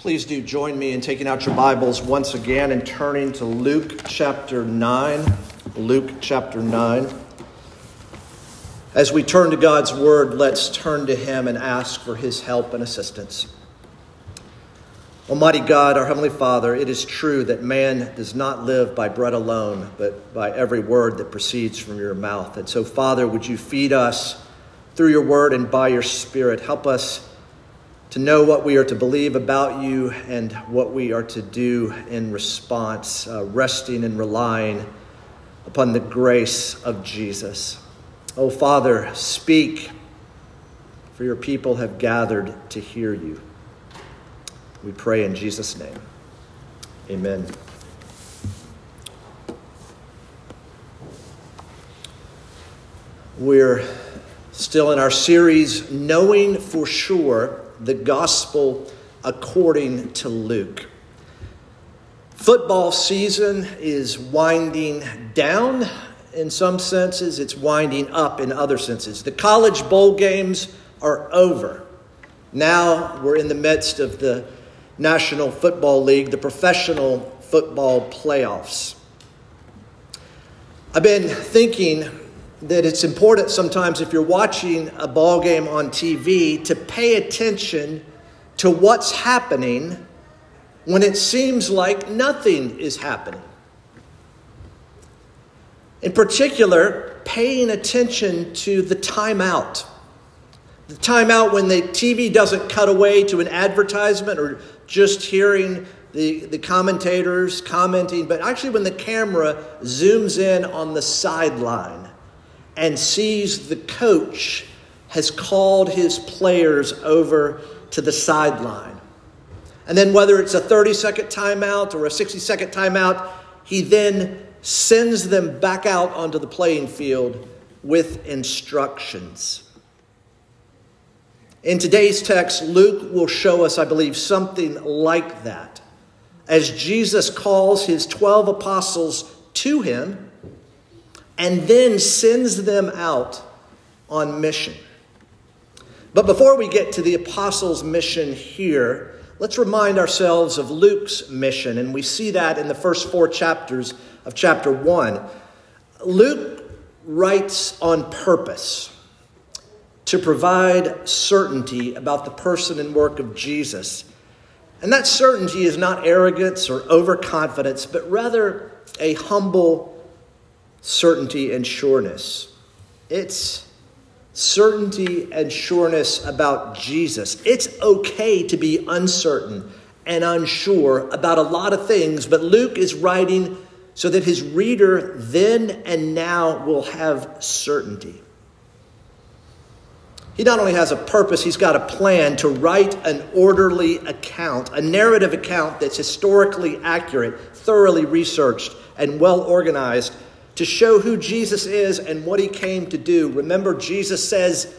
Please do join me in taking out your Bibles once again and turning to Luke chapter 9. Luke chapter 9. As we turn to God's Word, let's turn to Him and ask for His help and assistance. Almighty God, our Heavenly Father, it is true that man does not live by bread alone, but by every word that proceeds from your mouth. And so, Father, would you feed us through your Word and by your Spirit? Help us to know what we are to believe about you and what we are to do in response, uh, resting and relying upon the grace of Jesus. Oh, Father, speak, for your people have gathered to hear you. We pray in Jesus' name. Amen. We're still in our series, Knowing for Sure the gospel according to Luke. Football season is winding down in some senses, it's winding up in other senses. The college bowl games are over. Now we're in the midst of the National Football League, the professional football playoffs. I've been thinking that it's important sometimes if you're watching a ball game on TV to pay attention to what's happening when it seems like nothing is happening. In particular, paying attention to the timeout. The timeout when the TV doesn't cut away to an advertisement or just hearing the, the commentators commenting, but actually when the camera zooms in on the sideline and sees the coach has called his players over to the sideline. And then, whether it's a 30 second timeout or a 60 second timeout, he then sends them back out onto the playing field with instructions. In today's text, Luke will show us, I believe, something like that. As Jesus calls his 12 apostles to him, and then sends them out on mission. But before we get to the apostles' mission here, let's remind ourselves of Luke's mission, and we see that in the first four chapters of chapter 1. Luke writes on purpose to provide certainty about the person and work of Jesus. And that certainty is not arrogance or overconfidence, but rather a humble certainty and sureness. It's certainty and sureness about Jesus. It's okay to be uncertain and unsure about a lot of things, but Luke is writing so that his reader then and now will have certainty. He not only has a purpose, he's got a plan to write an orderly account, a narrative account that's historically accurate, thoroughly researched, and well organized to show who Jesus is and what he came to do. Remember, Jesus says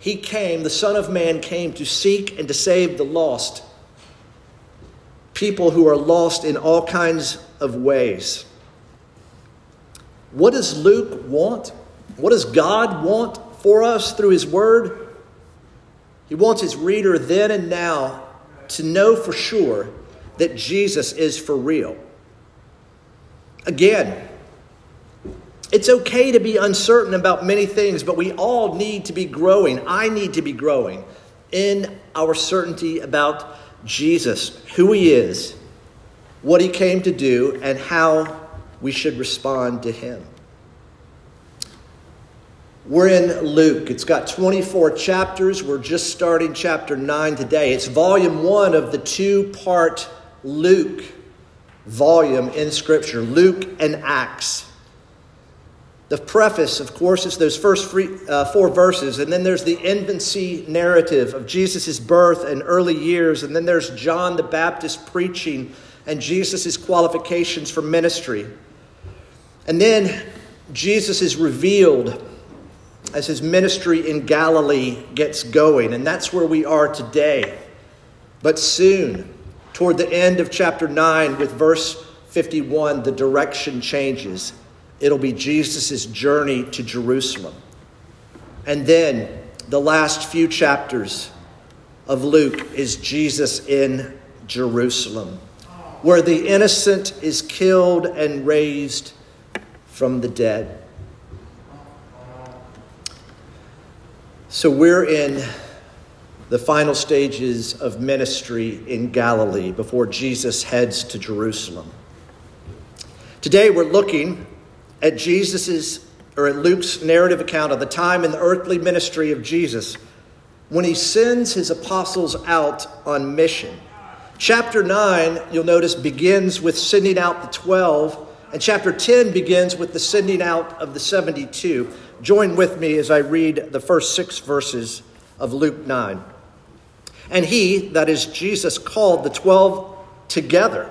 he came, the Son of Man came to seek and to save the lost. People who are lost in all kinds of ways. What does Luke want? What does God want for us through his word? He wants his reader then and now to know for sure that Jesus is for real. Again, it's okay to be uncertain about many things, but we all need to be growing. I need to be growing in our certainty about Jesus, who he is, what he came to do, and how we should respond to him. We're in Luke. It's got 24 chapters. We're just starting chapter 9 today. It's volume one of the two part Luke volume in Scripture Luke and Acts. The preface, of course, is those first three, uh, four verses, and then there's the infancy narrative of Jesus' birth and early years, and then there's John the Baptist preaching and Jesus' qualifications for ministry. And then Jesus is revealed as his ministry in Galilee gets going, and that's where we are today. But soon, toward the end of chapter 9, with verse 51, the direction changes it'll be Jesus' journey to Jerusalem. And then the last few chapters of Luke is Jesus in Jerusalem, where the innocent is killed and raised from the dead. So we're in the final stages of ministry in Galilee before Jesus heads to Jerusalem. Today we're looking at Jesus's or at Luke's narrative account of the time in the earthly ministry of Jesus when he sends his apostles out on mission. Chapter 9, you'll notice, begins with sending out the 12, and chapter 10 begins with the sending out of the 72. Join with me as I read the first six verses of Luke 9. And he, that is Jesus, called the 12 together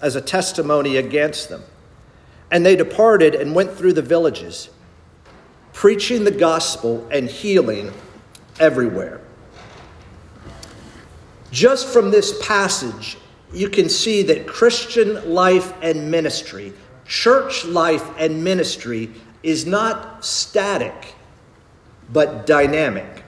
as a testimony against them. And they departed and went through the villages, preaching the gospel and healing everywhere. Just from this passage, you can see that Christian life and ministry, church life and ministry, is not static, but dynamic.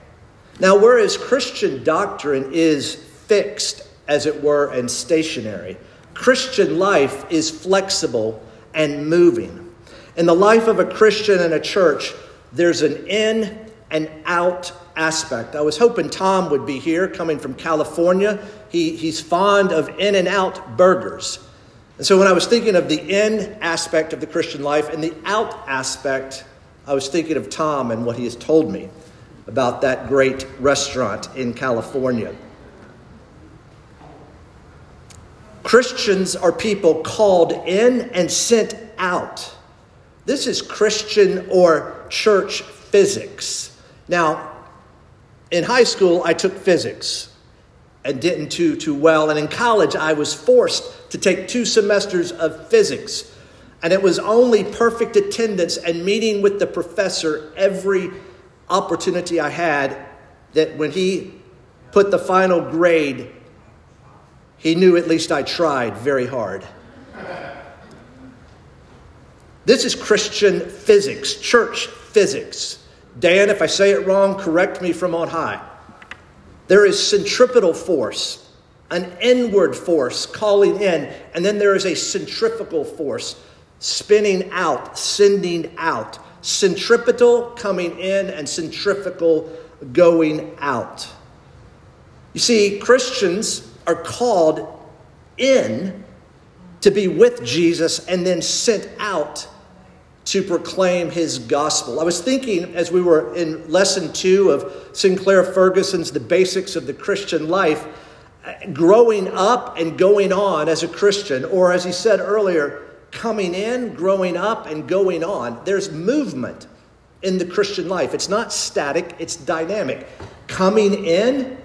Now, whereas Christian doctrine is fixed, as it were, and stationary, Christian life is flexible and moving. In the life of a Christian and a church, there's an in and out aspect. I was hoping Tom would be here, coming from California. He, he's fond of in and out burgers. And so when I was thinking of the in aspect of the Christian life and the out aspect, I was thinking of Tom and what he has told me about that great restaurant in California. Christians are people called in and sent out. This is Christian or church physics. Now, in high school, I took physics and didn't do too well. And in college, I was forced to take two semesters of physics. And it was only perfect attendance and meeting with the professor every opportunity I had that when he put the final grade, he knew at least I tried very hard. This is Christian physics, church physics. Dan, if I say it wrong, correct me from on high. There is centripetal force, an inward force calling in, and then there is a centrifugal force spinning out, sending out. Centripetal coming in and centrifugal going out. You see, Christians are called in to be with Jesus and then sent out to proclaim his gospel. I was thinking as we were in lesson two of Sinclair Ferguson's The Basics of the Christian Life, growing up and going on as a Christian, or as he said earlier, coming in, growing up, and going on. There's movement in the Christian life. It's not static, it's dynamic. Coming in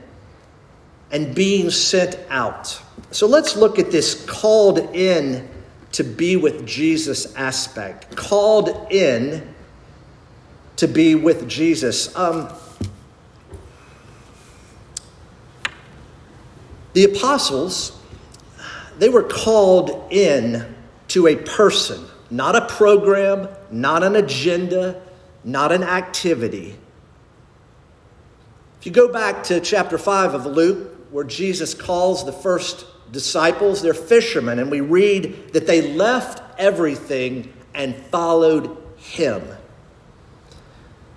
and being sent out. So let's look at this called in to be with Jesus aspect. Called in to be with Jesus. Um, the apostles, they were called in to a person, not a program, not an agenda, not an activity. If you go back to chapter 5 of Luke, where Jesus calls the first disciples, they're fishermen, and we read that they left everything and followed him.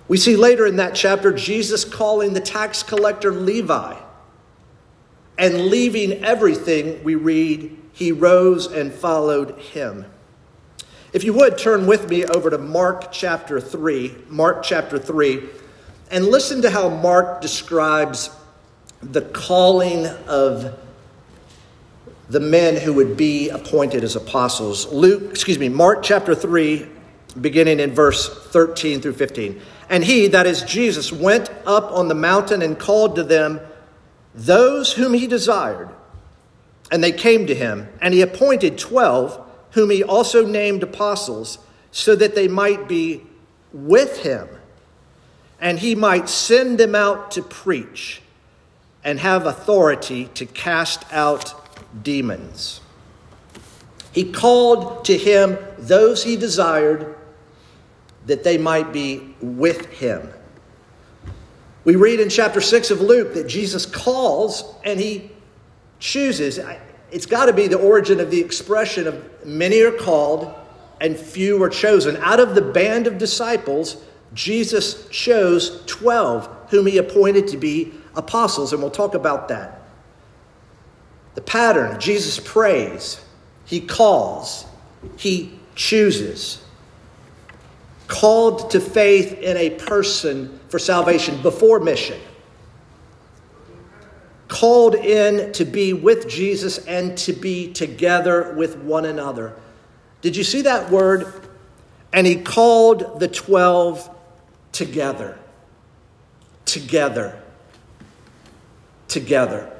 We see later in that chapter Jesus calling the tax collector Levi. And leaving everything, we read, he rose and followed him. If you would turn with me over to Mark chapter 3, Mark chapter 3, and listen to how Mark describes the calling of the men who would be appointed as apostles. Luke, excuse me, Mark chapter 3, beginning in verse 13 through 15. And he, that is Jesus, went up on the mountain and called to them those whom he desired, And they came to him, and he appointed twelve, whom he also named apostles, so that they might be with him, and he might send them out to preach and have authority to cast out demons. He called to him those he desired that they might be with him. We read in chapter 6 of Luke that Jesus calls and he chooses. It's got to be the origin of the expression of many are called and few are chosen. Out of the band of disciples, Jesus chose 12 whom he appointed to be apostles, and we'll talk about that. The pattern Jesus prays, he calls, he chooses. Called to faith in a person for salvation before mission called in to be with Jesus and to be together with one another. Did you see that word? And he called the 12 together. Together. Together.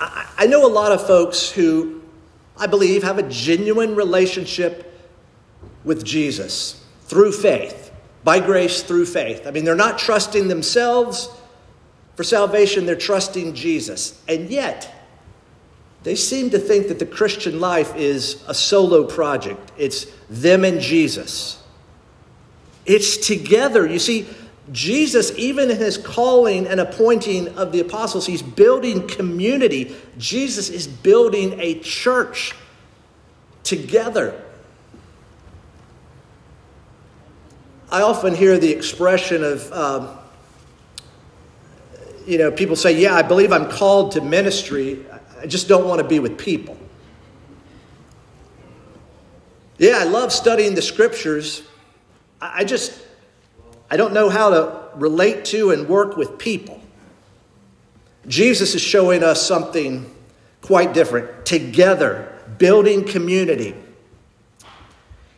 I, I know a lot of folks who I believe have a genuine relationship with Jesus through faith, by grace through faith. I mean, they're not trusting themselves for salvation, they're trusting Jesus. And yet, they seem to think that the Christian life is a solo project. It's them and Jesus. It's together. You see, Jesus, even in his calling and appointing of the apostles, he's building community. Jesus is building a church together. I often hear the expression of, um, you know, people say, Yeah, I believe I'm called to ministry. I just don't want to be with people. Yeah, I love studying the scriptures. I just, I don't know how to relate to and work with people. Jesus is showing us something quite different together, building community.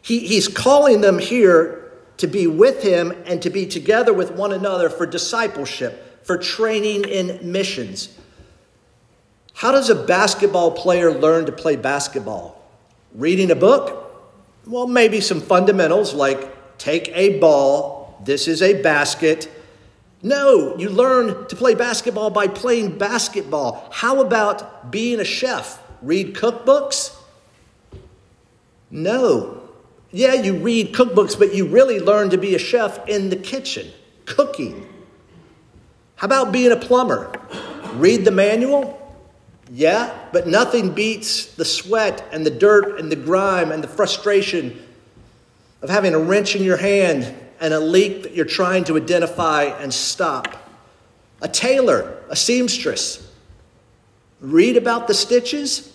He, he's calling them here to be with him and to be together with one another for discipleship for training in missions. How does a basketball player learn to play basketball? Reading a book? Well, maybe some fundamentals like take a ball, this is a basket. No, you learn to play basketball by playing basketball. How about being a chef? Read cookbooks? No. Yeah, you read cookbooks, but you really learn to be a chef in the kitchen, cooking. How about being a plumber? Read the manual? Yeah, but nothing beats the sweat and the dirt and the grime and the frustration of having a wrench in your hand and a leak that you're trying to identify and stop. A tailor, a seamstress. Read about the stitches?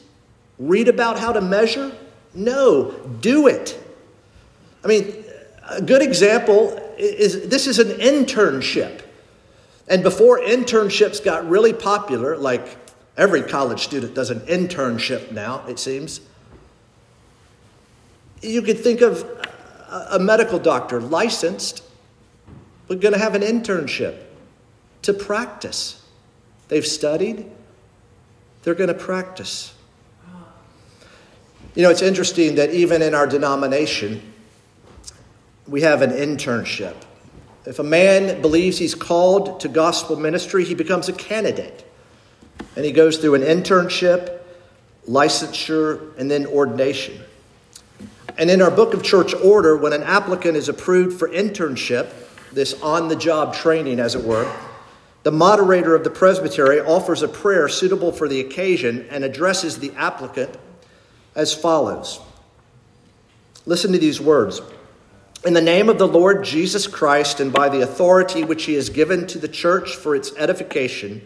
Read about how to measure? No, do it. I mean, a good example is this is an internship. And before internships got really popular, like every college student does an internship now, it seems, you could think of a medical doctor licensed, but going to have an internship to practice. They've studied, they're going to practice. You know, it's interesting that even in our denomination, we have an internship. If a man believes he's called to gospel ministry, he becomes a candidate. And he goes through an internship, licensure, and then ordination. And in our book of church order, when an applicant is approved for internship, this on the job training, as it were, the moderator of the presbytery offers a prayer suitable for the occasion and addresses the applicant as follows Listen to these words. In the name of the Lord Jesus Christ and by the authority which he has given to the church for its edification,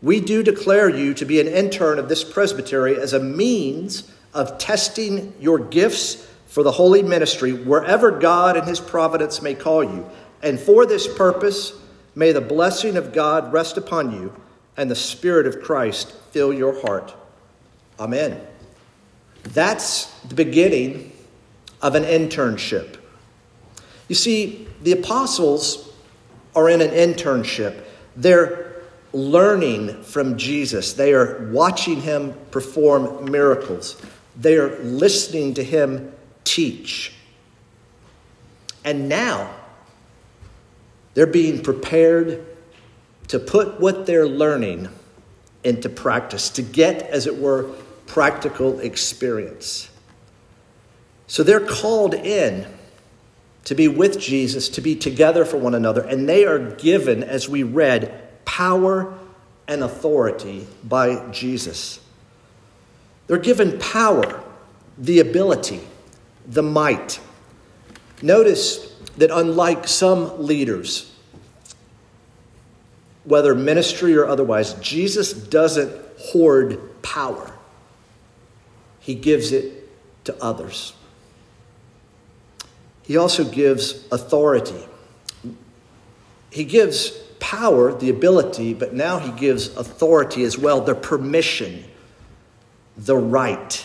we do declare you to be an intern of this presbytery as a means of testing your gifts for the holy ministry wherever God and his providence may call you. And for this purpose, may the blessing of God rest upon you and the Spirit of Christ fill your heart. Amen. That's the beginning of an internship. You see, the apostles are in an internship. They're learning from Jesus. They are watching him perform miracles. They are listening to him teach. And now they're being prepared to put what they're learning into practice, to get, as it were, practical experience. So they're called in to be with Jesus, to be together for one another, and they are given, as we read, power and authority by Jesus. They're given power, the ability, the might. Notice that unlike some leaders, whether ministry or otherwise, Jesus doesn't hoard power, He gives it to others. He also gives authority. He gives power, the ability, but now he gives authority as well, the permission, the right.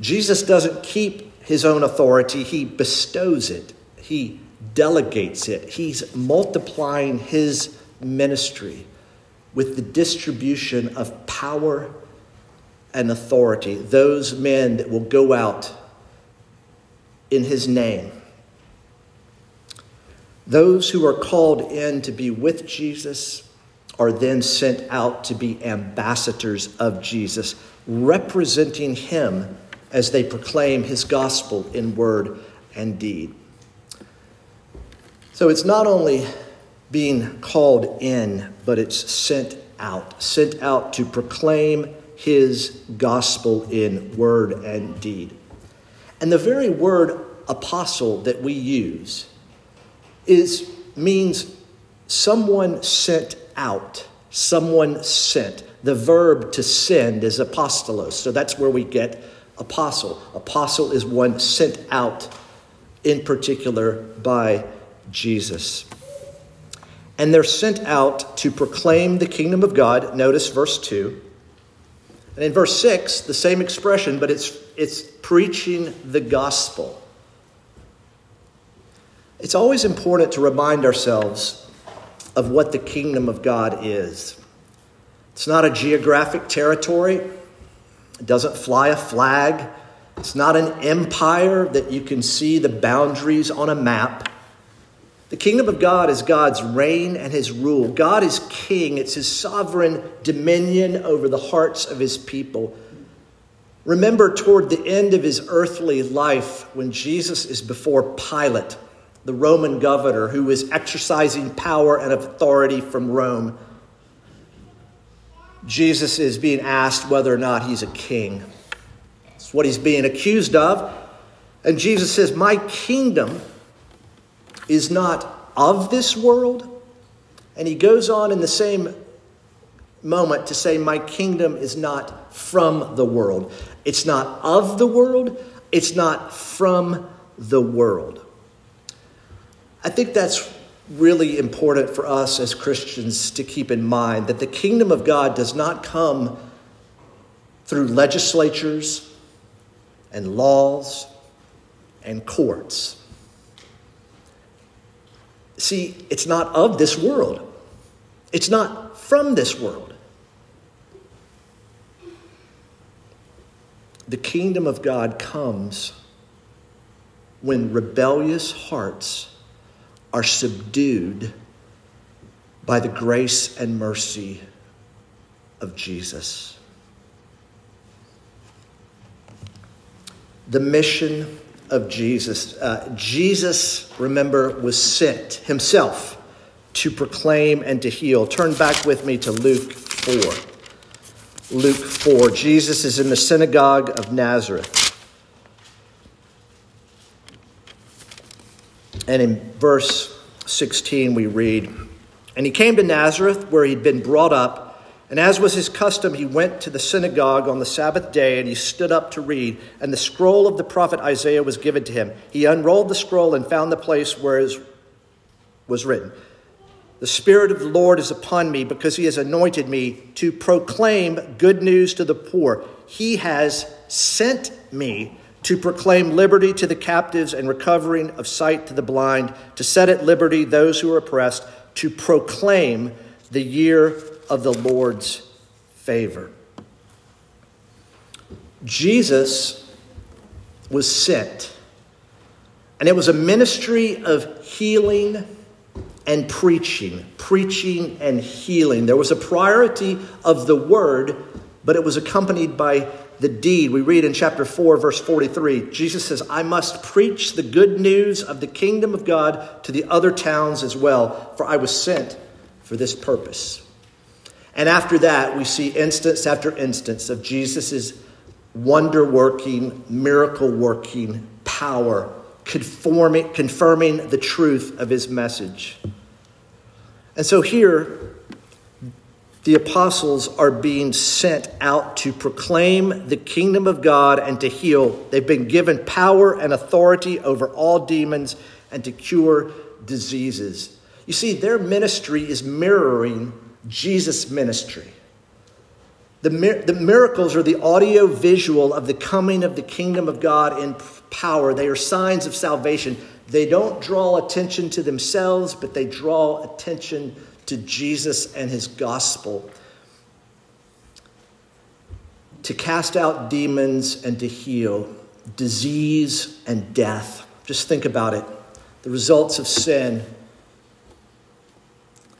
Jesus doesn't keep his own authority, he bestows it, he delegates it. He's multiplying his ministry with the distribution of power and authority. Those men that will go out in his name. Those who are called in to be with Jesus are then sent out to be ambassadors of Jesus, representing him as they proclaim his gospel in word and deed. So it's not only being called in, but it's sent out, sent out to proclaim his gospel in word and deed. And the very word apostle that we use is means someone sent out, someone sent. The verb to send is apostolos. So that's where we get apostle. Apostle is one sent out in particular by Jesus. And they're sent out to proclaim the kingdom of God. Notice verse 2. And in verse 6, the same expression, but it's, it's preaching the gospel. It's always important to remind ourselves of what the kingdom of God is. It's not a geographic territory, it doesn't fly a flag, it's not an empire that you can see the boundaries on a map. The kingdom of God is God's reign and his rule. God is king, it's his sovereign dominion over the hearts of his people. Remember, toward the end of his earthly life, when Jesus is before Pilate, the Roman governor who is exercising power and authority from Rome, Jesus is being asked whether or not he's a king. It's what he's being accused of. And Jesus says, My kingdom is not of this world. And he goes on in the same moment to say, My kingdom is not from the world. It's not of the world, it's not from the world. I think that's really important for us as Christians to keep in mind that the kingdom of God does not come through legislatures and laws and courts. See, it's not of this world, it's not from this world. The kingdom of God comes when rebellious hearts are subdued by the grace and mercy of Jesus. The mission of Jesus. Uh, Jesus, remember, was sent himself to proclaim and to heal. Turn back with me to Luke 4. Luke 4. Jesus is in the synagogue of Nazareth. And in verse 16, we read And he came to Nazareth, where he'd been brought up. And as was his custom, he went to the synagogue on the Sabbath day and he stood up to read. And the scroll of the prophet Isaiah was given to him. He unrolled the scroll and found the place where it was written The Spirit of the Lord is upon me because he has anointed me to proclaim good news to the poor. He has sent me to proclaim liberty to the captives and recovering of sight to the blind, to set at liberty those who are oppressed, to proclaim the year of the Lord's favor. Jesus was sent, and it was a ministry of healing and preaching, preaching and healing. There was a priority of the word, but it was accompanied by the deed. We read in chapter 4, verse 43, Jesus says, I must preach the good news of the kingdom of God to the other towns as well, for I was sent for this purpose. And after that, we see instance after instance of Jesus' wonder working, miracle working power, confirming the truth of his message. And so here, the apostles are being sent out to proclaim the kingdom of God and to heal. They've been given power and authority over all demons and to cure diseases. You see, their ministry is mirroring Jesus' ministry. The, the miracles are the audio visual of the coming of the kingdom of God in power. They are signs of salvation. They don't draw attention to themselves, but they draw attention to Jesus and his gospel. To cast out demons and to heal disease and death. Just think about it. The results of sin,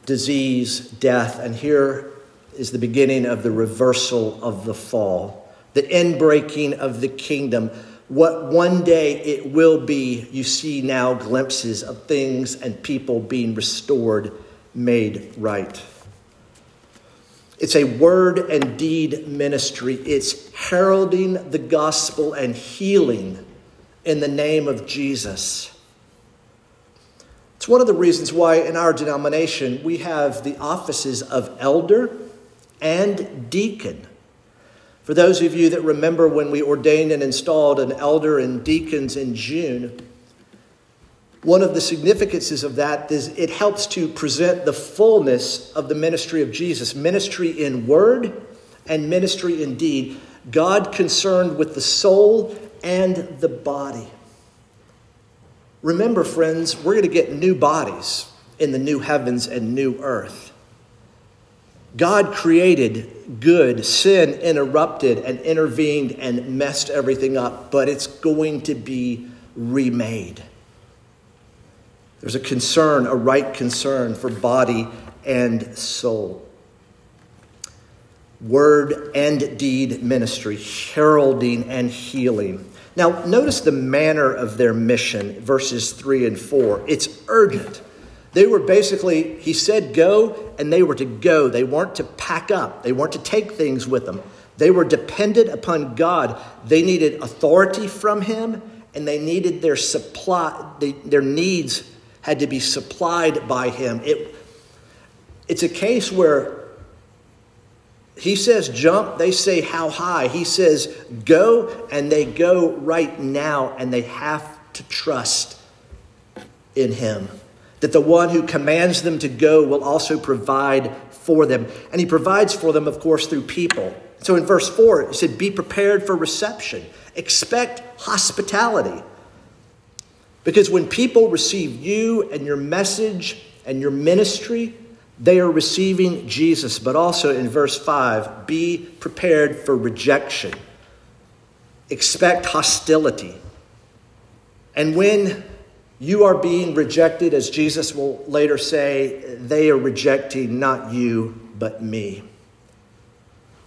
disease, death, and here is the beginning of the reversal of the fall, the inbreaking of the kingdom. What one day it will be, you see now glimpses of things and people being restored, made right. It's a word and deed ministry. It's heralding the gospel and healing in the name of Jesus. It's one of the reasons why in our denomination we have the offices of elder and deacon. For those of you that remember when we ordained and installed an elder and deacons in June, one of the significances of that is it helps to present the fullness of the ministry of Jesus ministry in word and ministry in deed. God concerned with the soul and the body. Remember, friends, we're going to get new bodies in the new heavens and new earth. God created good, sin interrupted and intervened and messed everything up, but it's going to be remade. There's a concern, a right concern for body and soul. Word and deed ministry, heralding and healing. Now, notice the manner of their mission, verses 3 and 4. It's urgent. They were basically, he said go, and they were to go. They weren't to pack up, they weren't to take things with them. They were dependent upon God. They needed authority from him, and they needed their supply, their needs had to be supplied by him. It, it's a case where he says jump, they say how high. He says go, and they go right now, and they have to trust in him that the one who commands them to go will also provide for them. And he provides for them, of course, through people. So in verse 4, he said, Be prepared for reception, expect hospitality. Because when people receive you and your message and your ministry, they are receiving Jesus. But also in verse 5, be prepared for rejection, expect hostility. And when you are being rejected, as Jesus will later say, they are rejecting not you, but me.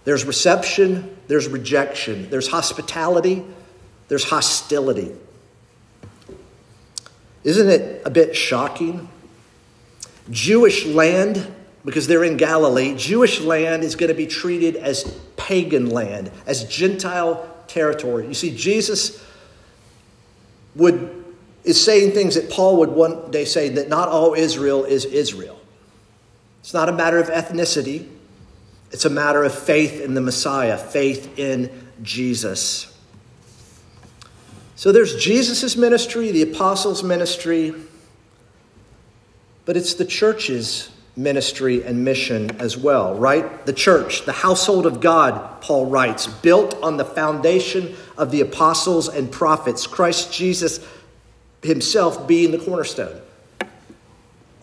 There's reception, there's rejection, there's hospitality, there's hostility. Isn't it a bit shocking? Jewish land, because they're in Galilee, Jewish land is going to be treated as pagan land, as Gentile territory. You see, Jesus would is saying things that Paul would one day say that not all Israel is Israel. It's not a matter of ethnicity, it's a matter of faith in the Messiah, faith in Jesus. So there's Jesus' ministry, the apostles' ministry, but it's the church's ministry and mission as well, right? The church, the household of God, Paul writes, built on the foundation of the apostles and prophets, Christ Jesus himself being the cornerstone.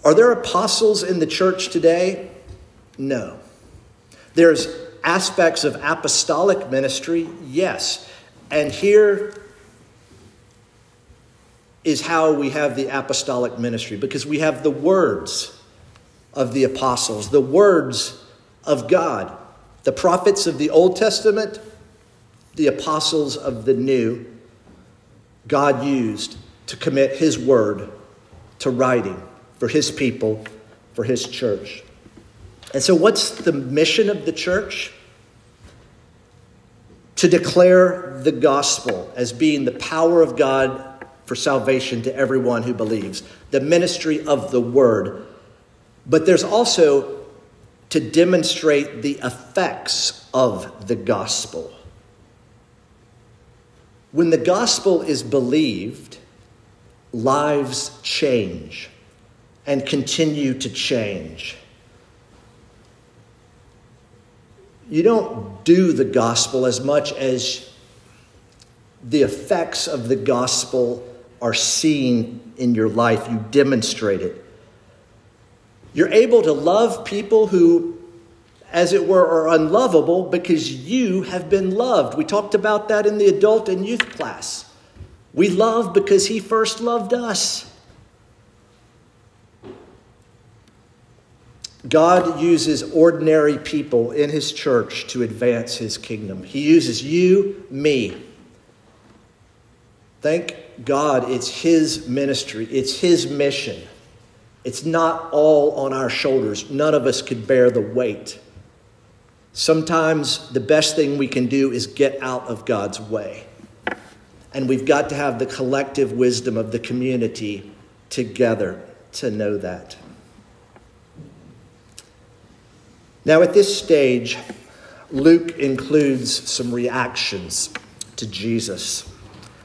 Are there apostles in the church today? No. There's aspects of apostolic ministry, yes. And here is how we have the apostolic ministry because we have the words of the apostles, the words of God. The prophets of the Old Testament, the apostles of the New, God used to commit His word to writing for His people, for His church. And so, what's the mission of the church? To declare the gospel as being the power of God for salvation to everyone who believes, the ministry of the word. But there's also to demonstrate the effects of the gospel. When the gospel is believed, lives change and continue to change. You don't do the gospel as much as the effects of the gospel are seen in your life. You demonstrate it. You're able to love people who, as it were, are unlovable because you have been loved. We talked about that in the adult and youth class. We love because He first loved us. God uses ordinary people in His church to advance His kingdom. He uses you, me. Thank God it's His ministry, it's His mission. It's not all on our shoulders. None of us could bear the weight. Sometimes the best thing we can do is get out of God's way. And we've got to have the collective wisdom of the community together to know that. Now, at this stage, Luke includes some reactions to Jesus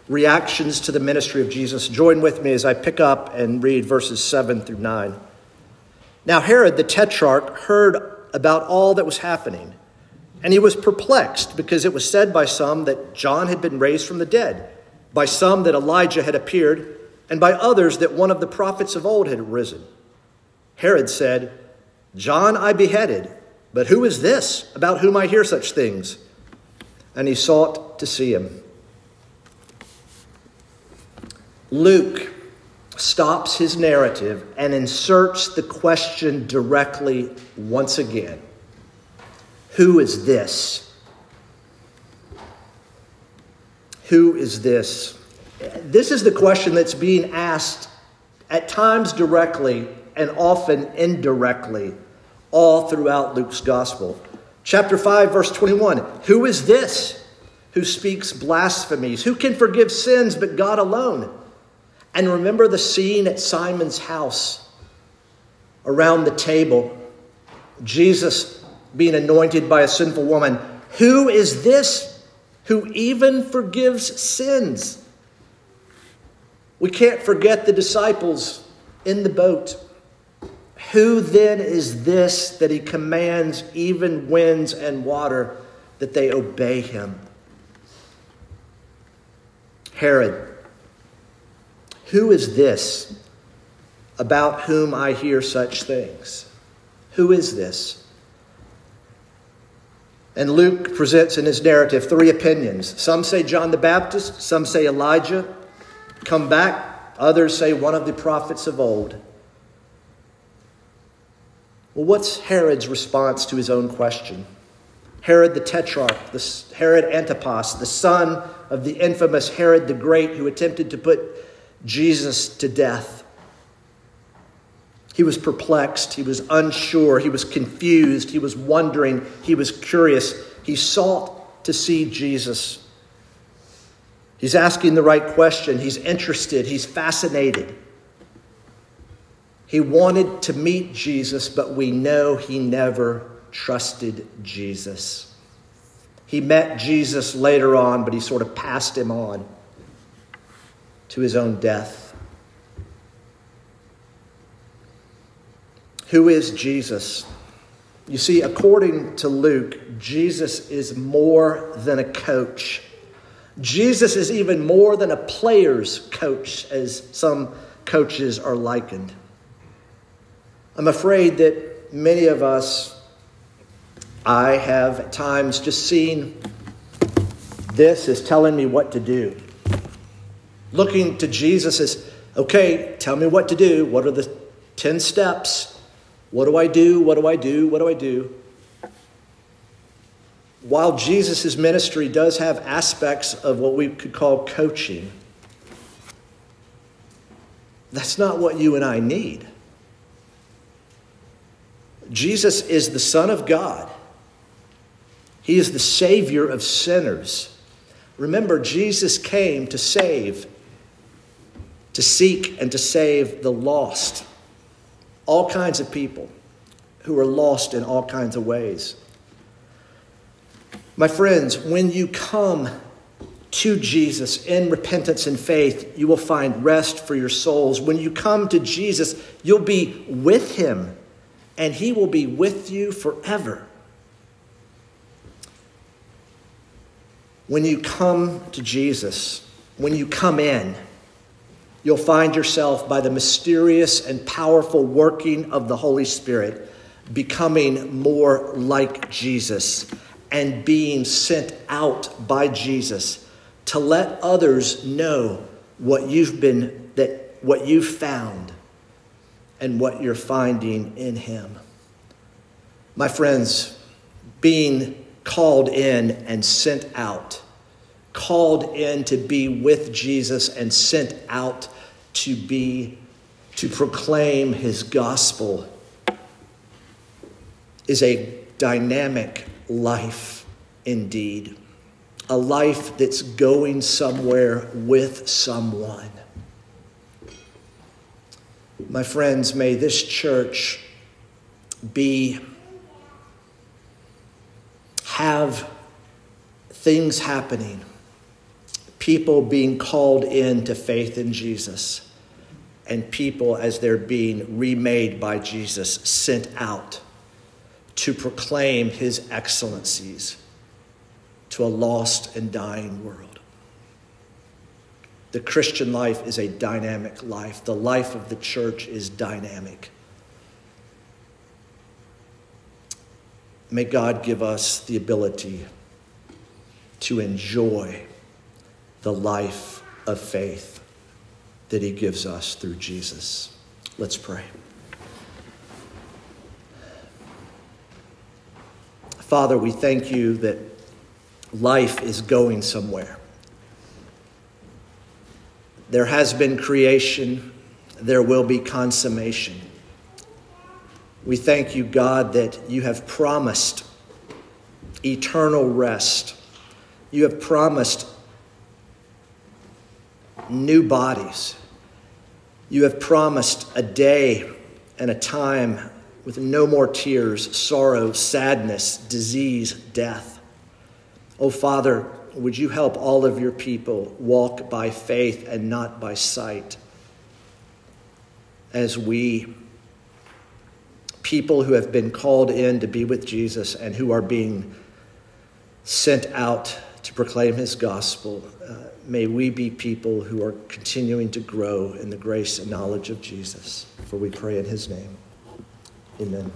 reactions to the ministry of Jesus. Join with me as I pick up and read verses 7 through 9. Now, Herod the Tetrarch heard about all that was happening, and he was perplexed because it was said by some that John had been raised from the dead, by some that Elijah had appeared, and by others that one of the prophets of old had risen. Herod said, John I beheaded, but who is this about whom I hear such things? And he sought to see him. Luke stops his narrative and inserts the question directly once again Who is this? Who is this? This is the question that's being asked at times directly and often indirectly all throughout Luke's gospel. Chapter 5, verse 21 Who is this who speaks blasphemies? Who can forgive sins but God alone? And remember the scene at Simon's house around the table, Jesus being anointed by a sinful woman. Who is this who even forgives sins? We can't forget the disciples in the boat. Who then is this that he commands even winds and water that they obey him? Herod who is this about whom I hear such things? Who is this? And Luke presents in his narrative three opinions. Some say John the Baptist, some say Elijah, come back, others say one of the prophets of old. Well, what's Herod's response to his own question? Herod the Tetrarch, the Herod Antipas, the son of the infamous Herod the Great, who attempted to put Jesus to death. He was perplexed. He was unsure. He was confused. He was wondering. He was curious. He sought to see Jesus. He's asking the right question. He's interested. He's fascinated. He wanted to meet Jesus, but we know he never trusted Jesus. He met Jesus later on, but he sort of passed him on to his own death. Who is Jesus? You see, according to Luke, Jesus is more than a coach. Jesus is even more than a player's coach, as some coaches are likened. I'm afraid that many of us I have at times just seen this as telling me what to do. Looking to Jesus as, okay, tell me what to do. What are the 10 steps? What do I do? What do I do? What do I do? While Jesus' ministry does have aspects of what we could call coaching, that's not what you and I need. Jesus is the Son of God. He is the Savior of sinners. Remember, Jesus came to save, to seek, and to save the lost. All kinds of people who are lost in all kinds of ways. My friends, when you come to Jesus in repentance and faith, you will find rest for your souls. When you come to Jesus, you'll be with him, and he will be with you forever. When you come to Jesus, when you come in, you'll find yourself by the mysterious and powerful working of the Holy Spirit becoming more like Jesus and being sent out by Jesus to let others know what you've been that what you've found and what you're finding in him. My friends, being called in and sent out, called in to be with Jesus and sent out to be to proclaim his gospel is a dynamic life indeed. A life that's going somewhere with someone. My friends, may this church be have things happening, people being called into faith in Jesus, and people as they're being remade by Jesus sent out to proclaim his excellencies to a lost and dying world. The Christian life is a dynamic life. The life of the church is dynamic. May God give us the ability to enjoy the life of faith that He gives us through Jesus. Let's pray. Father, we thank you that life is going somewhere. There has been creation, there will be consummation. We thank you, God, that you have promised eternal rest. You have promised new bodies. You have promised a day and a time with no more tears, sorrow, sadness, disease, death. Oh, Father, would you help all of your people walk by faith and not by sight as we people who have been called in to be with Jesus and who are being sent out to proclaim his gospel, may we be people who are continuing to grow in the grace and knowledge of Jesus. For we pray in his name. Amen.